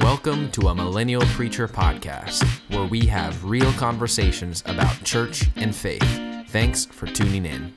Welcome to a Millennial Preacher podcast, where we have real conversations about church and faith. Thanks for tuning in.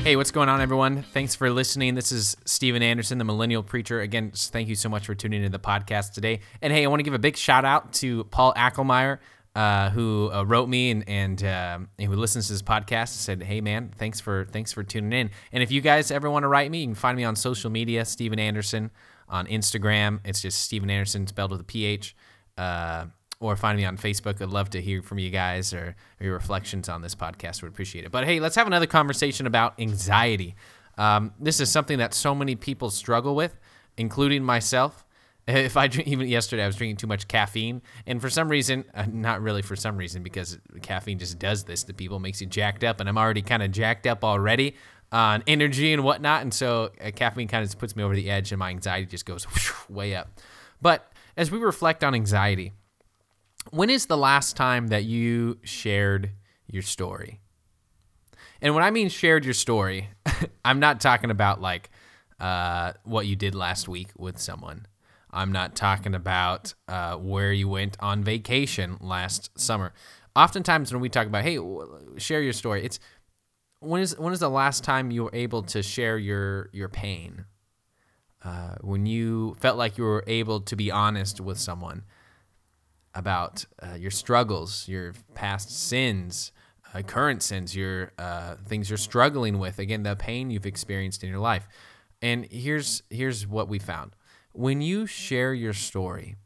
Hey, what's going on, everyone? Thanks for listening. This is Stephen Anderson, the Millennial Preacher. Again, thank you so much for tuning into the podcast today. And hey, I want to give a big shout out to Paul Ackelmeyer, uh, who uh, wrote me and and, uh, who listens to this podcast. Said, "Hey, man, thanks for thanks for tuning in." And if you guys ever want to write me, you can find me on social media, Stephen Anderson on Instagram. It's just Stephen Anderson spelled with a PH. Uh, or find me on Facebook. I'd love to hear from you guys or, or your reflections on this podcast. Would appreciate it. But hey, let's have another conversation about anxiety. Um, this is something that so many people struggle with, including myself. If I even yesterday, I was drinking too much caffeine, and for some reason, uh, not really for some reason, because caffeine just does this to people, makes you jacked up, and I'm already kind of jacked up already on energy and whatnot, and so uh, caffeine kind of puts me over the edge, and my anxiety just goes way up. But as we reflect on anxiety, when is the last time that you shared your story? And when I mean shared your story, I'm not talking about like uh, what you did last week with someone. I'm not talking about uh, where you went on vacation last summer. Oftentimes, when we talk about, hey, share your story, it's when is when is the last time you were able to share your your pain? Uh, when you felt like you were able to be honest with someone about uh, your struggles, your past sins, uh, current sins, your uh, things you're struggling with. Again, the pain you've experienced in your life. And here's here's what we found: when you share your story,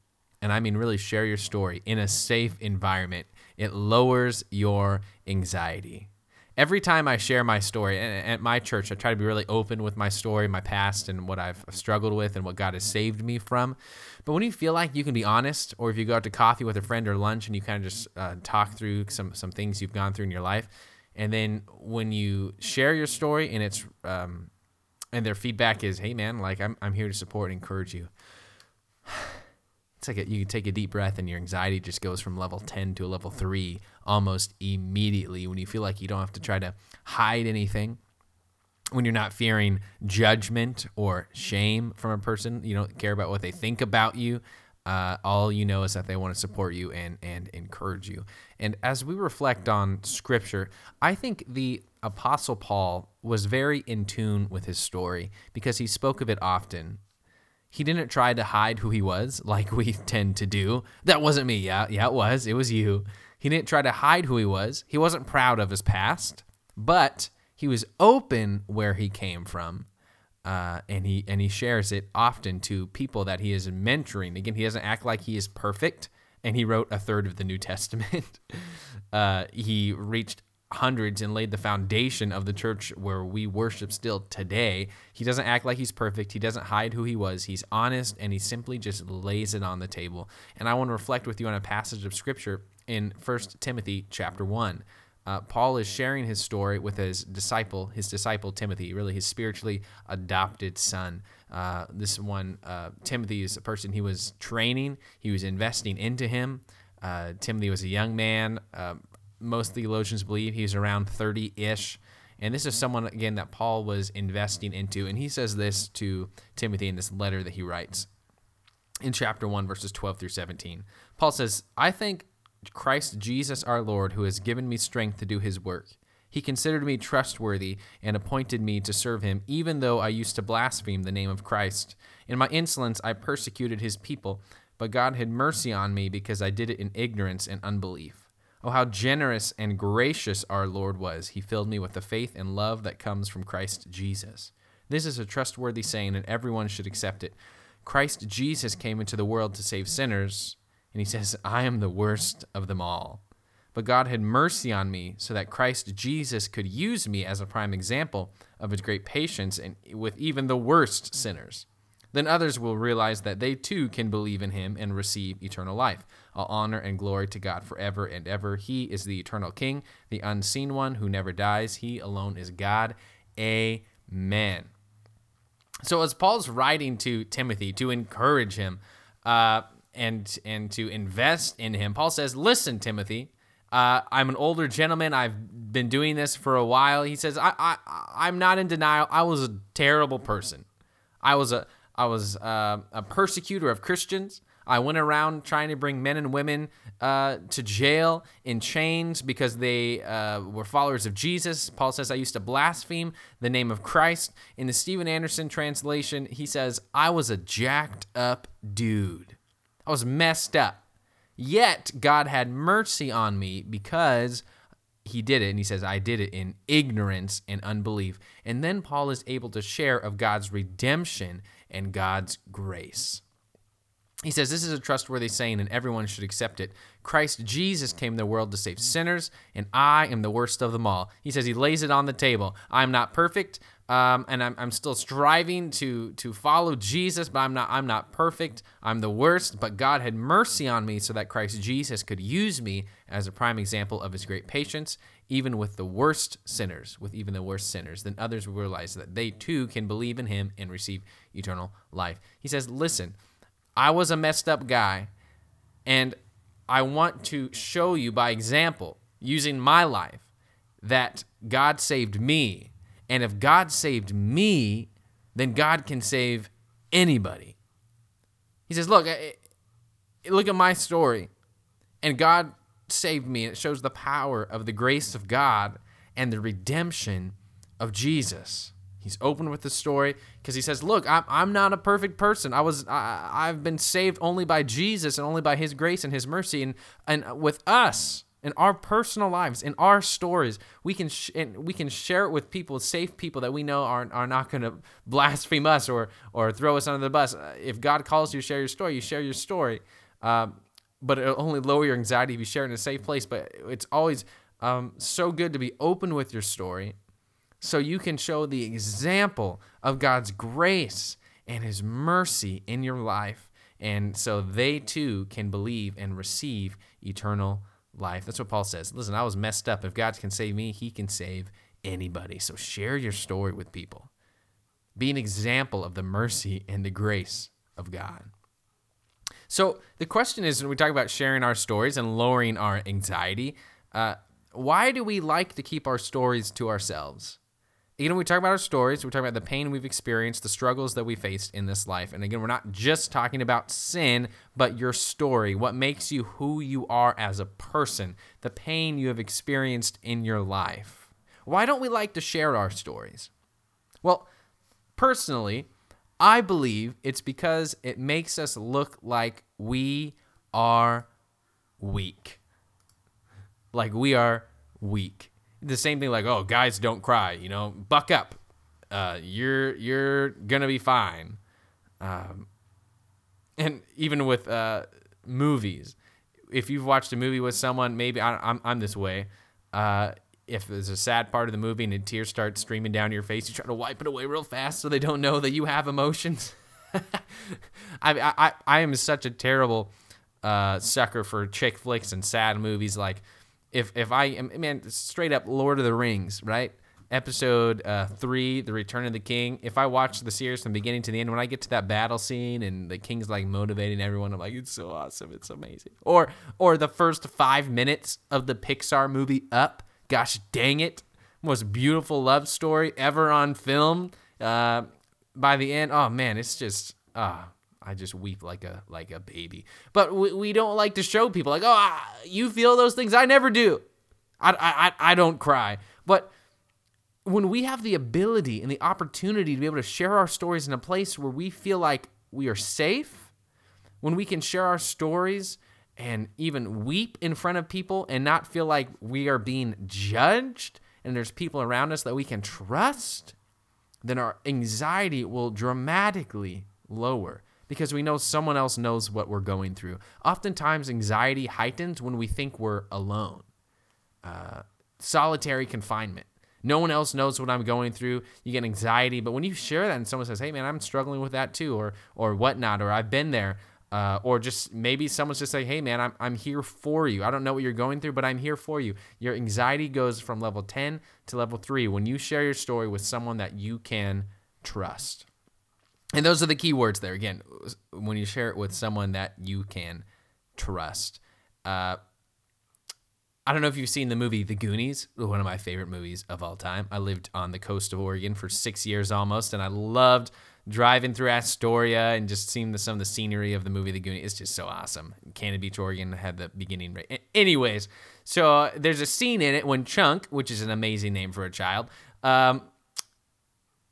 and I mean really share your story in a safe environment, it lowers your anxiety every time I share my story and at my church, I try to be really open with my story, my past, and what I've struggled with and what God has saved me from. But when you feel like you can be honest, or if you go out to coffee with a friend or lunch and you kind of just uh, talk through some some things you've gone through in your life, and then when you share your story and it's um, and their feedback is, "Hey, man, like I'm I'm here to support and encourage you." It's like a, you can take a deep breath and your anxiety just goes from level 10 to a level 3 almost immediately. When you feel like you don't have to try to hide anything when you're not fearing judgment or shame from a person you don't care about what they think about you uh, all you know is that they want to support you and and encourage you. And as we reflect on scripture i think the apostle paul was very in tune with his story because he spoke of it often he didn't try to hide who he was like we tend to do. That wasn't me. Yeah, yeah, it was. It was you. He didn't try to hide who he was. He wasn't proud of his past, but he was open where he came from. Uh, and he and he shares it often to people that he is mentoring. Again, he doesn't act like he is perfect, and he wrote a third of the New Testament. uh, he reached hundreds and laid the foundation of the church where we worship still today. He doesn't act like he's perfect. He doesn't hide who he was. He's honest and he simply just lays it on the table. And I want to reflect with you on a passage of scripture in 1 Timothy chapter 1. Uh, Paul is sharing his story with his disciple, his disciple Timothy, really his spiritually adopted son. Uh, this one, uh, Timothy, is a person he was training, he was investing into him. Uh, Timothy was a young man, uh, most theologians believe he's around 30 ish. And this is someone, again, that Paul was investing into. And he says this to Timothy in this letter that he writes in chapter 1, verses 12 through 17. Paul says, I thank Christ Jesus our Lord, who has given me strength to do his work. He considered me trustworthy and appointed me to serve him, even though I used to blaspheme the name of Christ. In my insolence, I persecuted his people, but God had mercy on me because I did it in ignorance and unbelief. Oh, how generous and gracious our Lord was. He filled me with the faith and love that comes from Christ Jesus. This is a trustworthy saying, and everyone should accept it. Christ Jesus came into the world to save sinners, and he says, I am the worst of them all. But God had mercy on me so that Christ Jesus could use me as a prime example of his great patience and with even the worst sinners then others will realize that they too can believe in him and receive eternal life. All honor and glory to God forever and ever. He is the eternal King, the unseen one who never dies. He alone is God. Amen. So, as Paul's writing to Timothy to encourage him uh, and and to invest in him, Paul says, "Listen, Timothy." Uh, I'm an older gentleman. I've been doing this for a while. He says, I, I, I'm not in denial. I was a terrible person. I was a, I was uh, a persecutor of Christians. I went around trying to bring men and women uh, to jail in chains because they uh, were followers of Jesus. Paul says, I used to blaspheme the name of Christ. In the Stephen Anderson translation, he says, I was a jacked up dude. I was messed up. Yet God had mercy on me because he did it. And he says, I did it in ignorance and unbelief. And then Paul is able to share of God's redemption and God's grace. He says, This is a trustworthy saying, and everyone should accept it. Christ Jesus came to the world to save sinners, and I am the worst of them all. He says, He lays it on the table. I'm not perfect, um, and I'm, I'm still striving to, to follow Jesus, but I'm not, I'm not perfect. I'm the worst, but God had mercy on me so that Christ Jesus could use me as a prime example of His great patience, even with the worst sinners, with even the worst sinners. Then others will realize that they too can believe in Him and receive eternal life. He says, Listen, I was a messed up guy, and I want to show you by example, using my life, that God saved me. And if God saved me, then God can save anybody. He says, Look, look at my story. And God saved me. It shows the power of the grace of God and the redemption of Jesus. He's open with the story because he says, "Look, I'm, I'm not a perfect person. I was I, I've been saved only by Jesus and only by His grace and His mercy, and and with us in our personal lives, in our stories, we can sh- we can share it with people, safe people that we know are are not going to blaspheme us or or throw us under the bus. If God calls you to share your story, you share your story, um, but it'll only lower your anxiety if you share it in a safe place. But it's always um, so good to be open with your story so you can show the example of God's grace and His mercy in your life. And so they too can believe and receive eternal life. That's what Paul says. Listen, I was messed up. If God can save me, He can save anybody. So share your story with people. Be an example of the mercy and the grace of God. So the question is when we talk about sharing our stories and lowering our anxiety, uh, why do we like to keep our stories to ourselves? You Again, we talk about our stories, we talk about the pain we've experienced, the struggles that we faced in this life. And again, we're not just talking about sin, but your story, what makes you who you are as a person, the pain you have experienced in your life. Why don't we like to share our stories? Well, personally, I believe it's because it makes us look like we are weak. Like we are weak the same thing like, oh, guys don't cry, you know, buck up. Uh, you're you're gonna be fine. Um, and even with uh, movies, if you've watched a movie with someone, maybe I, am I'm, I'm this way. Uh, if there's a sad part of the movie and a tear starts streaming down your face, you try to wipe it away real fast so they don't know that you have emotions. I, I I am such a terrible uh, sucker for chick flicks and sad movies. Like if if I am man straight up Lord of the Rings, right? Episode uh, three, The Return of the King. If I watch the series from beginning to the end, when I get to that battle scene and the king's like motivating everyone, I'm like, it's so awesome, it's amazing. Or or the first five minutes of the Pixar movie Up. Gosh dang it, most beautiful love story ever on film. Uh, by the end, oh man, it's just ah. I just weep like a like a baby. But we, we don't like to show people like, oh, you feel those things. I never do. I, I I don't cry. But when we have the ability and the opportunity to be able to share our stories in a place where we feel like we are safe, when we can share our stories and even weep in front of people and not feel like we are being judged and there's people around us that we can trust, then our anxiety will dramatically lower because we know someone else knows what we're going through. Oftentimes, anxiety heightens when we think we're alone. Uh, solitary confinement. No one else knows what I'm going through. You get anxiety, but when you share that and someone says, "Hey, man, I'm struggling with that too," or or whatnot, or I've been there, uh, or just maybe someone's just saying, "Hey, man, I'm I'm here for you. I don't know what you're going through, but I'm here for you." Your anxiety goes from level 10 to level three when you share your story with someone that you can trust. And those are the key words there. Again, when you share it with someone that you can trust. Uh, I don't know if you've seen the movie The Goonies, one of my favorite movies of all time. I lived on the coast of Oregon for six years almost, and I loved driving through Astoria and just seeing the, some of the scenery of the movie The Goonies. It's just so awesome. Cannon Beach, Oregon had the beginning right. Anyways, so uh, there's a scene in it when Chunk, which is an amazing name for a child, um,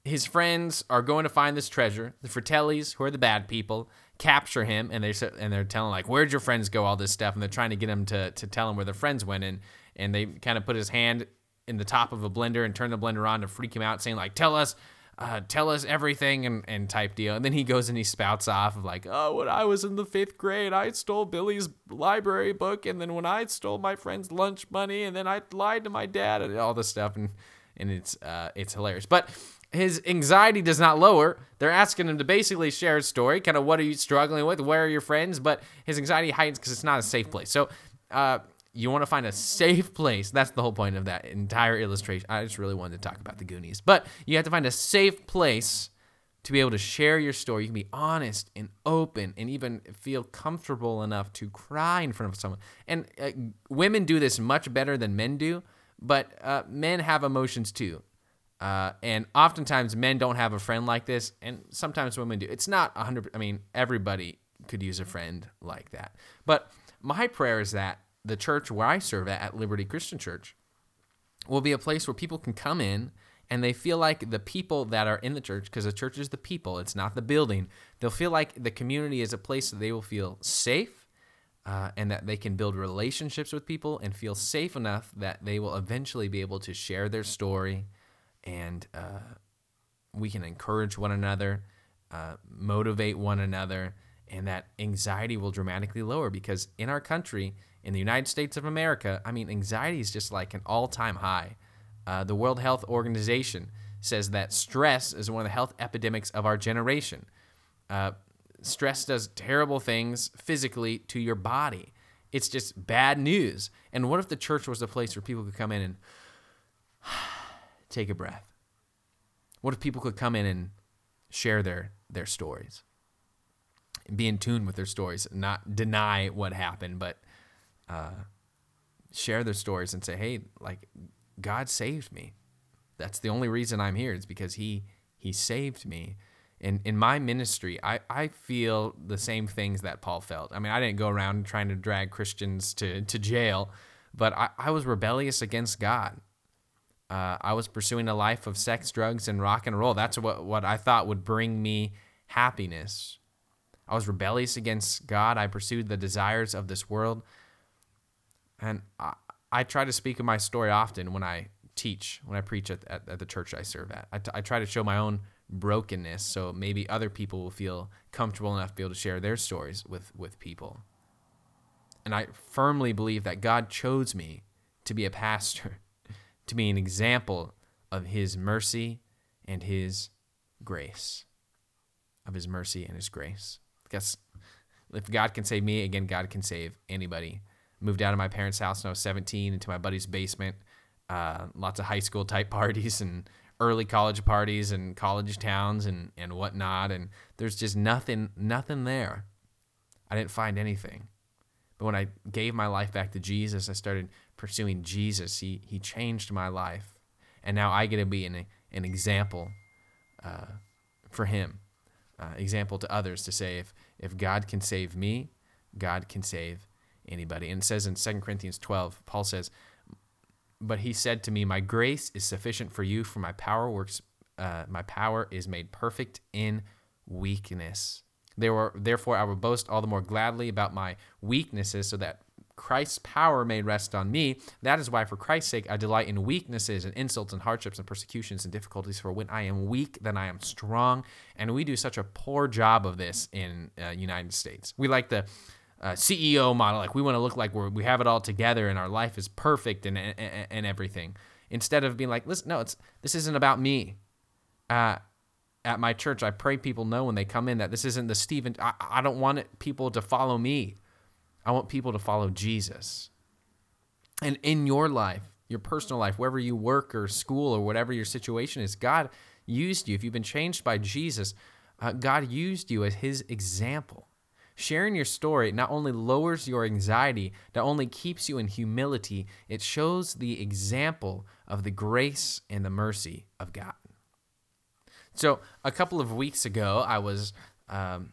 his friends are going to find this treasure. The Fratellis, who are the bad people, capture him, and they and they're telling like, "Where'd your friends go?" All this stuff, and they're trying to get him to to tell him where their friends went, and and they kind of put his hand in the top of a blender and turn the blender on to freak him out, saying like, "Tell us." Uh, tell us everything and, and type deal. And then he goes and he spouts off of like, oh, when I was in the fifth grade, I stole Billy's library book. And then when I stole my friend's lunch money and then I lied to my dad and all this stuff. And, and it's, uh, it's hilarious. But his anxiety does not lower. They're asking him to basically share his story, kind of what are you struggling with, where are your friends, but his anxiety heightens because it's not a safe place. So, uh, you want to find a safe place. That's the whole point of that entire illustration. I just really wanted to talk about the Goonies, but you have to find a safe place to be able to share your story. You can be honest and open and even feel comfortable enough to cry in front of someone. And uh, women do this much better than men do, but uh, men have emotions too. Uh, and oftentimes men don't have a friend like this, and sometimes women do. It's not 100, I mean, everybody could use a friend like that. But my prayer is that the church where I serve at, at Liberty Christian Church, will be a place where people can come in and they feel like the people that are in the church, because the church is the people, it's not the building, they'll feel like the community is a place that they will feel safe uh, and that they can build relationships with people and feel safe enough that they will eventually be able to share their story and uh, we can encourage one another, uh, motivate one another, and that anxiety will dramatically lower because in our country, in the United States of America, I mean, anxiety is just like an all time high. Uh, the World Health Organization says that stress is one of the health epidemics of our generation. Uh, stress does terrible things physically to your body. It's just bad news. And what if the church was a place where people could come in and take a breath. What if people could come in and share their their stories? Be in tune with their stories, not deny what happened, but uh, share their stories and say, "Hey, like God saved me. That's the only reason I'm here. Is because He He saved me." In in my ministry, I I feel the same things that Paul felt. I mean, I didn't go around trying to drag Christians to to jail, but I, I was rebellious against God uh, I was pursuing a life of sex, drugs, and rock and roll. That's what, what I thought would bring me happiness. I was rebellious against God. I pursued the desires of this world. And I, I try to speak of my story often when I teach, when I preach at, at, at the church I serve at. I, t- I try to show my own brokenness so maybe other people will feel comfortable enough to be able to share their stories with, with people. And I firmly believe that God chose me to be a pastor to be an example of his mercy and his grace. Of his mercy and his grace. Because if God can save me, again, God can save anybody. Moved out of my parents' house when I was 17 into my buddy's basement. Uh, lots of high school type parties and early college parties and college towns and, and whatnot. And there's just nothing, nothing there. I didn't find anything. But when I gave my life back to Jesus, I started pursuing Jesus. He he changed my life, and now I get to be an an example uh, for Him, uh, example to others to say if if God can save me, God can save anybody. And it says in 2 Corinthians 12, Paul says, "But He said to me, My grace is sufficient for you, for my power works. Uh, my power is made perfect in weakness." Therefore, I will boast all the more gladly about my weaknesses, so that Christ's power may rest on me. That is why, for Christ's sake, I delight in weaknesses and insults and hardships and persecutions and difficulties. For when I am weak, then I am strong. And we do such a poor job of this in uh, United States. We like the uh, CEO model, like we want to look like we we have it all together and our life is perfect and, and, and everything. Instead of being like, listen, no, it's this isn't about me. Uh, at my church, I pray people know when they come in that this isn't the Stephen. I, I don't want people to follow me. I want people to follow Jesus. And in your life, your personal life, wherever you work or school or whatever your situation is, God used you. If you've been changed by Jesus, uh, God used you as his example. Sharing your story not only lowers your anxiety, not only keeps you in humility, it shows the example of the grace and the mercy of God. So a couple of weeks ago, I was um,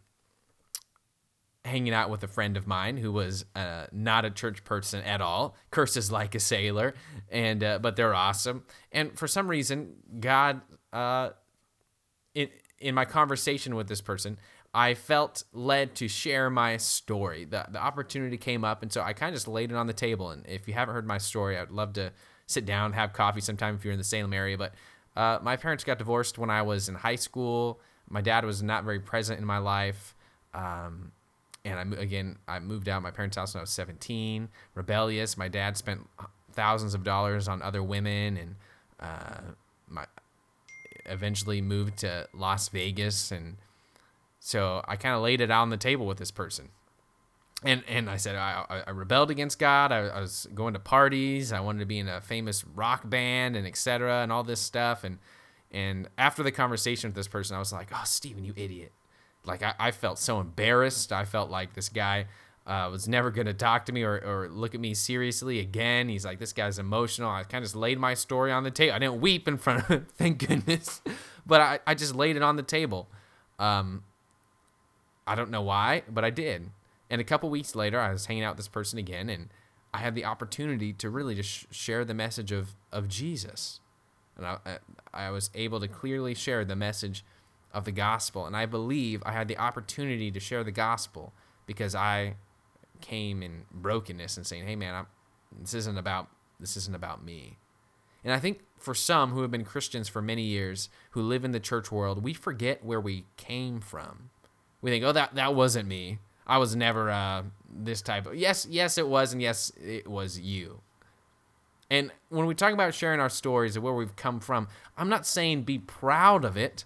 hanging out with a friend of mine who was uh, not a church person at all, curses like a sailor, and uh, but they're awesome. And for some reason, God, uh, in in my conversation with this person, I felt led to share my story. The the opportunity came up, and so I kind of just laid it on the table. And if you haven't heard my story, I'd love to sit down, have coffee sometime if you're in the Salem area. But uh, my parents got divorced when I was in high school. My dad was not very present in my life. Um, and I again I moved out my parents' house when I was 17. Rebellious. My dad spent thousands of dollars on other women, and uh, my eventually moved to Las Vegas, and so I kind of laid it out on the table with this person. And, and I said I, I rebelled against God. I, I was going to parties. I wanted to be in a famous rock band and etc. and all this stuff. And and after the conversation with this person, I was like, "Oh, Stephen, you idiot! like I, I felt so embarrassed. I felt like this guy uh, was never going to talk to me or, or look at me seriously again. He's like, this guy's emotional. I kind of just laid my story on the table. I didn't weep in front of him, thank goodness, but I, I just laid it on the table. Um, I don't know why, but I did. And a couple weeks later, I was hanging out with this person again, and I had the opportunity to really just share the message of, of Jesus. And I, I was able to clearly share the message of the gospel. And I believe I had the opportunity to share the gospel because I came in brokenness and saying, "Hey, man, I'm, this isn't about this isn't about me." And I think for some who have been Christians for many years, who live in the church world, we forget where we came from. We think, "Oh, that that wasn't me. I was never uh, this type of." Yes, yes, it was, and yes, it was you. And when we talk about sharing our stories of where we've come from, I'm not saying be proud of it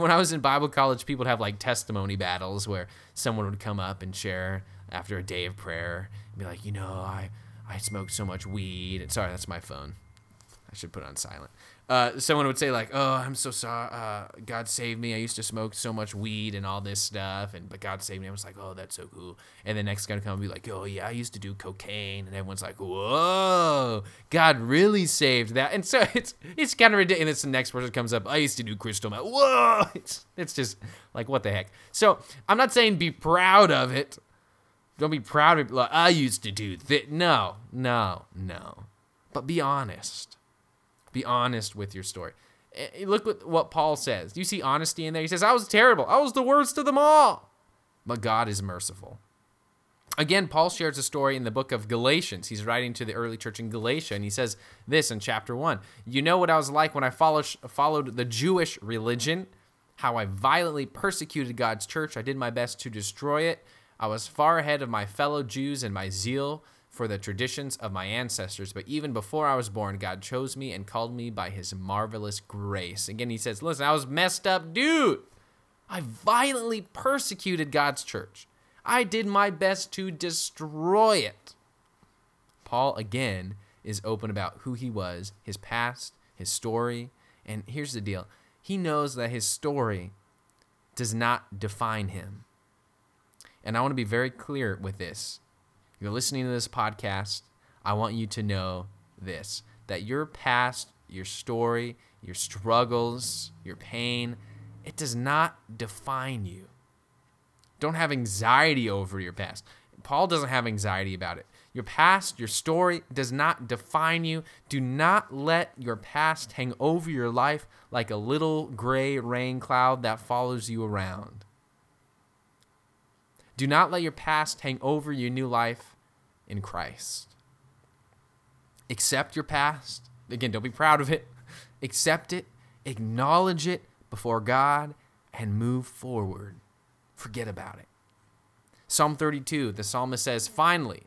when I was in Bible college, people would have like testimony battles where someone would come up and share after a day of prayer and be like, you know, I I smoked so much weed. And sorry, that's my phone. I should put on silent uh, someone would say like, "Oh, I'm so sorry. Uh, God saved me. I used to smoke so much weed and all this stuff, and but God saved me." I was like, "Oh, that's so cool." And the next guy would come and be like, "Oh yeah, I used to do cocaine," and everyone's like, "Whoa, God really saved that." And so it's it's kind of ridiculous. The next person comes up, "I used to do crystal meth." Whoa, it's it's just like what the heck. So I'm not saying be proud of it. Don't be proud of it. Like, I used to do that. No, no, no. But be honest be honest with your story. Eh, eh, look what, what Paul says. You see honesty in there? He says, I was terrible. I was the worst of them all. But God is merciful. Again, Paul shares a story in the book of Galatians. He's writing to the early church in Galatia, and he says this in chapter 1 You know what I was like when I followed the Jewish religion, how I violently persecuted God's church. I did my best to destroy it. I was far ahead of my fellow Jews in my zeal for the traditions of my ancestors. But even before I was born, God chose me and called me by his marvelous grace. Again, he says, Listen, I was messed up, dude. I violently persecuted God's church. I did my best to destroy it. Paul, again, is open about who he was, his past, his story. And here's the deal he knows that his story does not define him. And I want to be very clear with this you're listening to this podcast, I want you to know this that your past, your story, your struggles, your pain, it does not define you. Don't have anxiety over your past. Paul doesn't have anxiety about it. Your past, your story does not define you. Do not let your past hang over your life like a little gray rain cloud that follows you around. Do not let your past hang over your new life in Christ. Accept your past. Again, don't be proud of it. Accept it, acknowledge it before God, and move forward. Forget about it. Psalm 32, the psalmist says, Finally,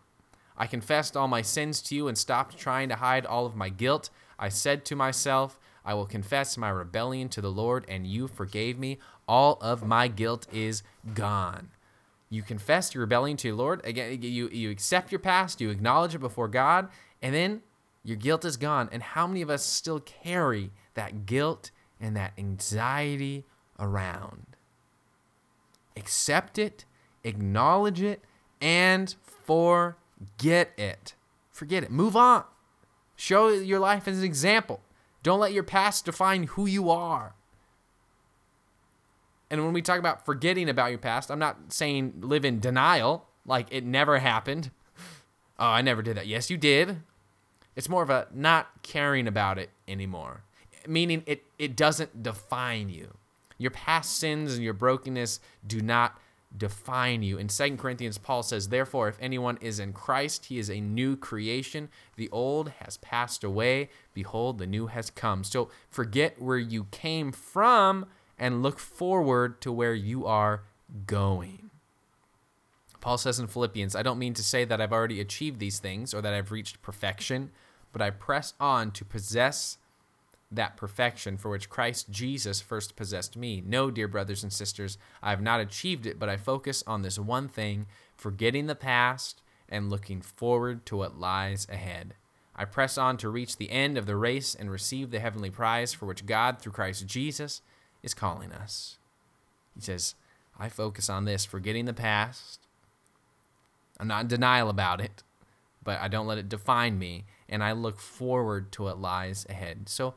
I confessed all my sins to you and stopped trying to hide all of my guilt. I said to myself, I will confess my rebellion to the Lord, and you forgave me. All of my guilt is gone you confess your rebellion to your Lord. Again, you, you accept your past, you acknowledge it before God, and then your guilt is gone. And how many of us still carry that guilt and that anxiety around? Accept it, acknowledge it, and forget it. Forget it. Move on. Show your life as an example. Don't let your past define who you are. And when we talk about forgetting about your past, I'm not saying live in denial, like it never happened. Oh, I never did that. Yes, you did. It's more of a not caring about it anymore, meaning it, it doesn't define you. Your past sins and your brokenness do not define you. In 2 Corinthians, Paul says, Therefore, if anyone is in Christ, he is a new creation. The old has passed away. Behold, the new has come. So forget where you came from and look forward to where you are going. Paul says in Philippians, I don't mean to say that I've already achieved these things or that I've reached perfection, but I press on to possess that perfection for which Christ Jesus first possessed me. No, dear brothers and sisters, I have not achieved it, but I focus on this one thing, forgetting the past and looking forward to what lies ahead. I press on to reach the end of the race and receive the heavenly prize for which God, through Christ Jesus, is calling us. He says, I focus on this, forgetting the past. I'm not in denial about it, but I don't let it define me, and I look forward to what lies ahead. So,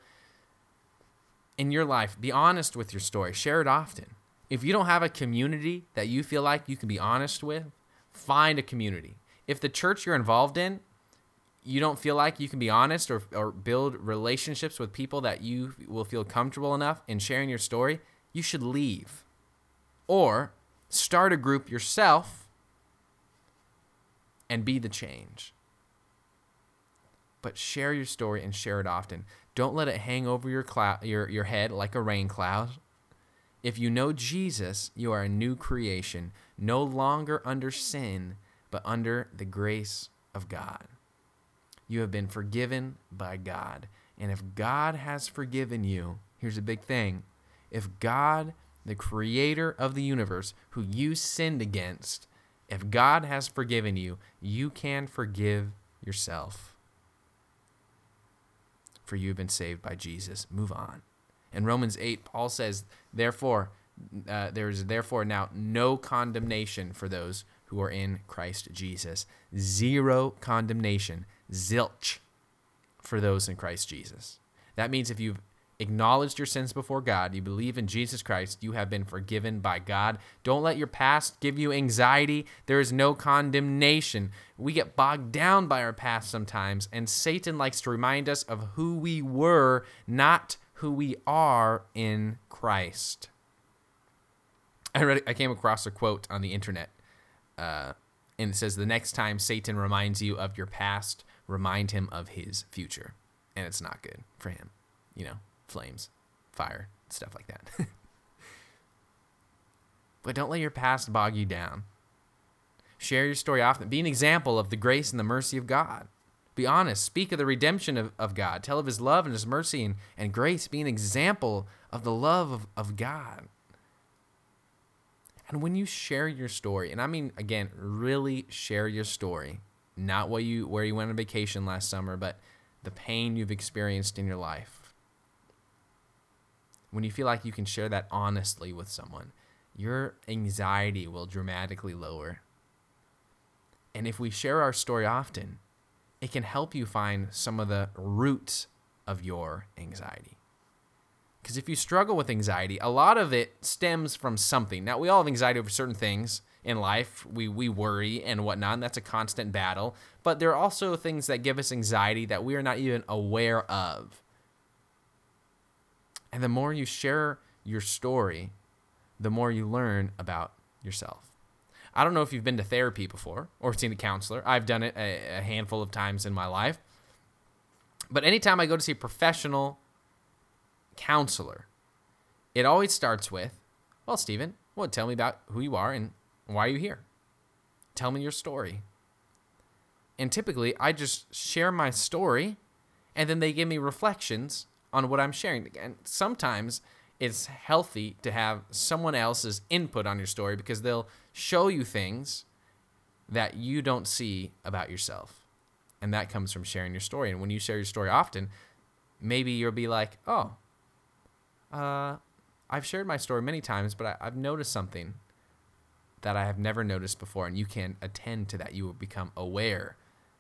in your life, be honest with your story. Share it often. If you don't have a community that you feel like you can be honest with, find a community. If the church you're involved in, you don't feel like you can be honest or, or build relationships with people that you will feel comfortable enough in sharing your story, you should leave. Or start a group yourself and be the change. But share your story and share it often. Don't let it hang over your cloud, your your head like a rain cloud. If you know Jesus, you are a new creation, no longer under sin, but under the grace of God. You have been forgiven by God. And if God has forgiven you, here's a big thing. If God, the creator of the universe, who you sinned against, if God has forgiven you, you can forgive yourself for you have been saved by Jesus. Move on. In Romans 8, Paul says, Therefore, uh, there is therefore now no condemnation for those who are in Christ Jesus. Zero condemnation, zilch, for those in Christ Jesus. That means if you've acknowledged your sins before God, you believe in Jesus Christ, you have been forgiven by God. Don't let your past give you anxiety. There is no condemnation. We get bogged down by our past sometimes, and Satan likes to remind us of who we were, not who we are in Christ. I read, I came across a quote on the internet, uh, and it says, "The next time Satan reminds you of your past, remind him of his future," and it's not good for him, you know flames, fire, stuff like that. but don't let your past bog you down. Share your story often. Be an example of the grace and the mercy of God. Be honest. Speak of the redemption of, of God. Tell of his love and his mercy and, and grace. Be an example of the love of, of God. And when you share your story, and I mean again, really share your story, not what you where you went on vacation last summer, but the pain you've experienced in your life when you feel like you can share that honestly with someone, your anxiety will dramatically lower. And if we share our story often, it can help you find some of the roots of your anxiety. Because if you struggle with anxiety, a lot of it stems from something. Now, we all have anxiety over certain things in life. We, we worry and whatnot, and that's a constant battle. But there are also things that give us anxiety that we are not even aware of. And the more you share your story, the more you learn about yourself. I don't know if you've been to therapy before or seen a counselor. I've done it a, a handful of times in my life. But anytime I go to see a professional counselor, it always starts with, well, Stephen, well, tell me about who you are and why are you here? Tell me your story. And typically, I just share my story and then they give me reflections on what I'm sharing. And sometimes it's healthy to have someone else's input on your story because they'll show you things that you don't see about yourself. And that comes from sharing your story. And when you share your story often, maybe you'll be like, oh, uh, I've shared my story many times, but I, I've noticed something that I have never noticed before. And you can attend to that. You will become aware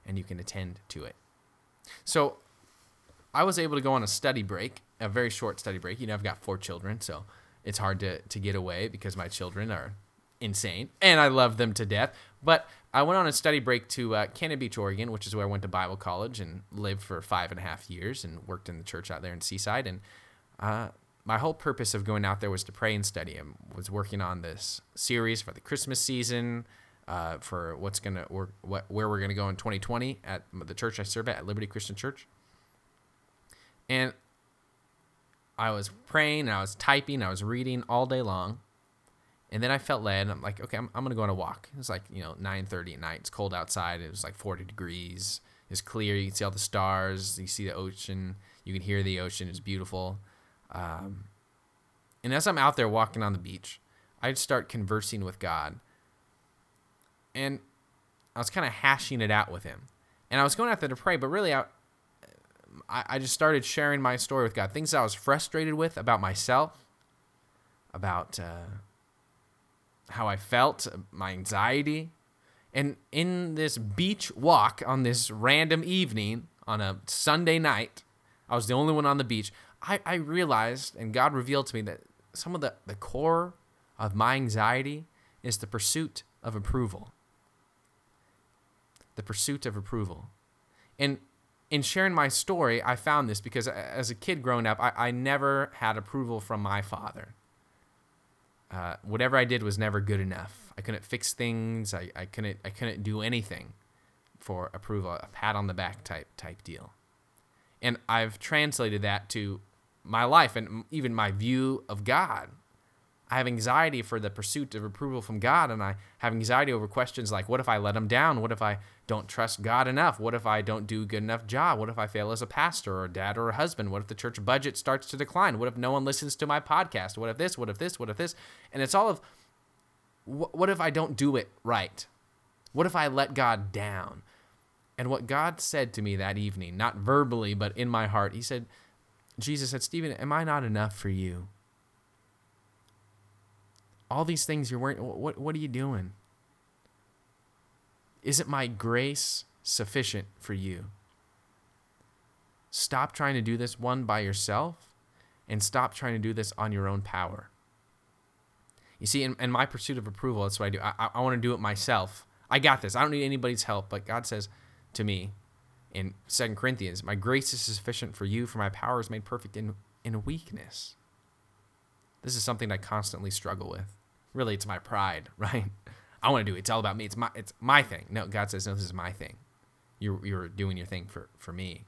and you can attend to it. So I was able to go on a study break, a very short study break. You know, I've got four children, so it's hard to, to get away because my children are insane and I love them to death. But I went on a study break to uh, Cannon Beach, Oregon, which is where I went to Bible college and lived for five and a half years and worked in the church out there in Seaside. And uh, my whole purpose of going out there was to pray and study. I was working on this series for the Christmas season, uh, for what's gonna or what where we're gonna go in 2020 at the church I serve at, at Liberty Christian Church. And I was praying, and I was typing, I was reading all day long. And then I felt led. And I'm like, okay, I'm, I'm gonna go on a walk. It's like you know 9:30 at night. It's cold outside. It was like 40 degrees. It's clear. You can see all the stars. You see the ocean. You can hear the ocean. It's beautiful. Um, and as I'm out there walking on the beach, I'd start conversing with God. And I was kind of hashing it out with Him. And I was going out there to pray, but really, I, I just started sharing my story with God. Things I was frustrated with about myself, about. Uh, how I felt, my anxiety. And in this beach walk on this random evening on a Sunday night, I was the only one on the beach. I, I realized, and God revealed to me that some of the, the core of my anxiety is the pursuit of approval. The pursuit of approval. And in sharing my story, I found this because as a kid growing up, I, I never had approval from my father uh, whatever I did was never good enough. I couldn't fix things. I, I couldn't I couldn't do anything for approval, a pat on the back type type deal. And I've translated that to my life and even my view of God. I have anxiety for the pursuit of approval from God, and I have anxiety over questions like, what if I let him down? What if I don't trust God enough? What if I don't do a good enough job? What if I fail as a pastor or a dad or a husband? What if the church budget starts to decline? What if no one listens to my podcast? What if this? What if this? What if this? And it's all of, what if I don't do it right? What if I let God down? And what God said to me that evening, not verbally, but in my heart, He said, Jesus said, Stephen, am I not enough for you? all these things you're wearing what what are you doing? Isn't my grace sufficient for you? Stop trying to do this one by yourself and stop trying to do this on your own power. You see in, in my pursuit of approval that's what i do. I, I, I want to do it myself. I got this. I don't need anybody's help but god says to me in Second corinthians my grace is sufficient for you for my power is made perfect in in weakness this is something i constantly struggle with really it's my pride, right? I want to do it. It's all about me. It's my it's my thing. No, God says no. This is my thing. You're you're doing your thing for for me.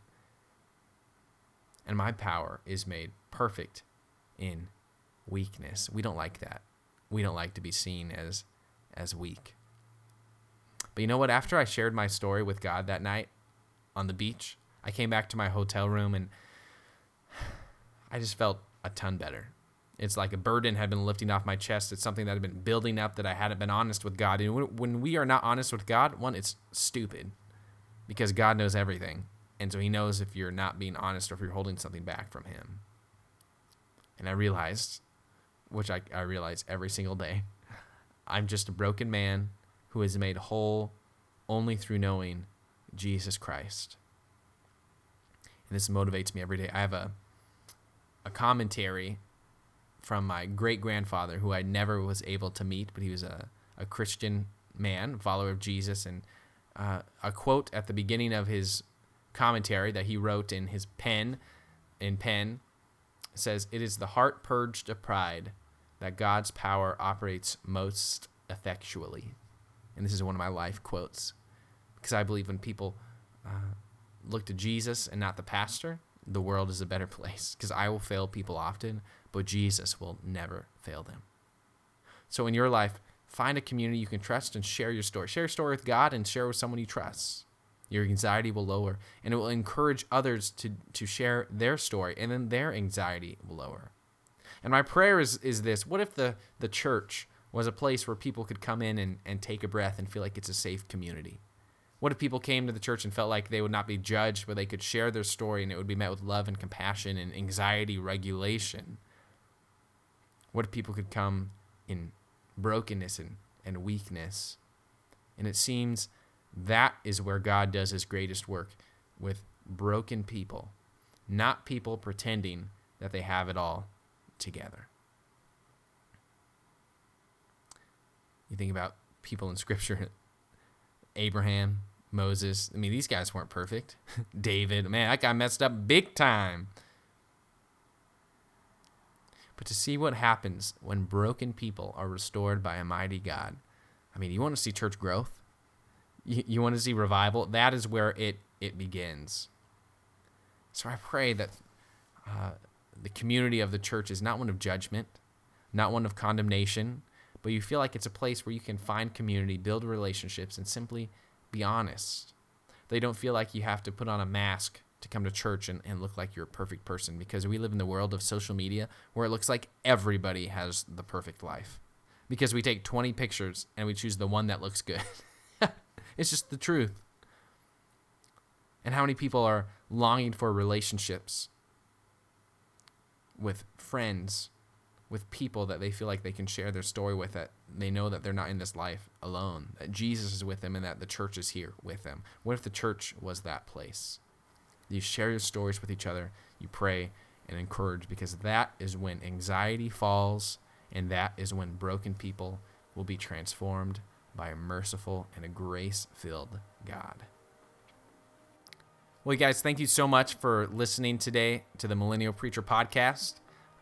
And my power is made perfect in weakness. We don't like that. We don't like to be seen as as weak. But you know what? After I shared my story with God that night on the beach, I came back to my hotel room and I just felt a ton better. It's like a burden had been lifting off my chest. It's something that had been building up that I hadn't been honest with God. And when we are not honest with God, one, it's stupid because God knows everything. And so he knows if you're not being honest or if you're holding something back from him. And I realized, which I, I realize every single day, I'm just a broken man who is made whole only through knowing Jesus Christ. And this motivates me every day. I have a a commentary from my great grandfather, who I never was able to meet, but he was a, a Christian man, follower of Jesus. And uh, a quote at the beginning of his commentary that he wrote in his pen, in pen, says, It is the heart purged of pride that God's power operates most effectually. And this is one of my life quotes because I believe when people uh, look to Jesus and not the pastor, the world is a better place because I will fail people often, but Jesus will never fail them. So in your life, find a community you can trust and share your story. Share your story with God and share with someone you trust. Your anxiety will lower and it will encourage others to, to share their story and then their anxiety will lower. And my prayer is, is this what if the, the church was a place where people could come in and, and take a breath and feel like it's a safe community? What if people came to the church and felt like they would not be judged, but they could share their story and it would be met with love and compassion and anxiety regulation? What if people could come in brokenness and, and weakness? And it seems that is where God does his greatest work with broken people, not people pretending that they have it all together. You think about people in Scripture, Abraham, Moses. I mean, these guys weren't perfect. David, man, that guy messed up big time. But to see what happens when broken people are restored by a mighty God, I mean, you want to see church growth? You, you want to see revival? That is where it, it begins. So I pray that uh, the community of the church is not one of judgment, not one of condemnation, but you feel like it's a place where you can find community, build relationships, and simply be honest. They don't feel like you have to put on a mask to come to church and, and look like you're a perfect person because we live in the world of social media where it looks like everybody has the perfect life because we take 20 pictures and we choose the one that looks good. it's just the truth. And how many people are longing for relationships with friends, with people that they feel like they can share their story with, that they know that they're not in this life alone, that Jesus is with them and that the church is here with them. What if the church was that place? You share your stories with each other, you pray and encourage, because that is when anxiety falls, and that is when broken people will be transformed by a merciful and a grace filled God. Well, guys, thank you so much for listening today to the Millennial Preacher Podcast.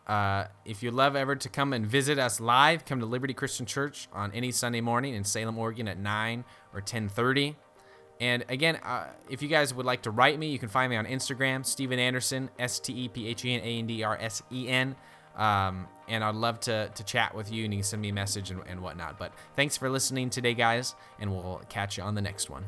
Uh, if you'd love ever to come and visit us live, come to Liberty Christian Church on any Sunday morning in Salem, Oregon at 9 or 1030. And again, uh, if you guys would like to write me, you can find me on Instagram, Stephen Anderson, S T E P H E N A N D R S E N. Um, and I'd love to, to chat with you and you can send me a message and, and whatnot. But thanks for listening today, guys, and we'll catch you on the next one.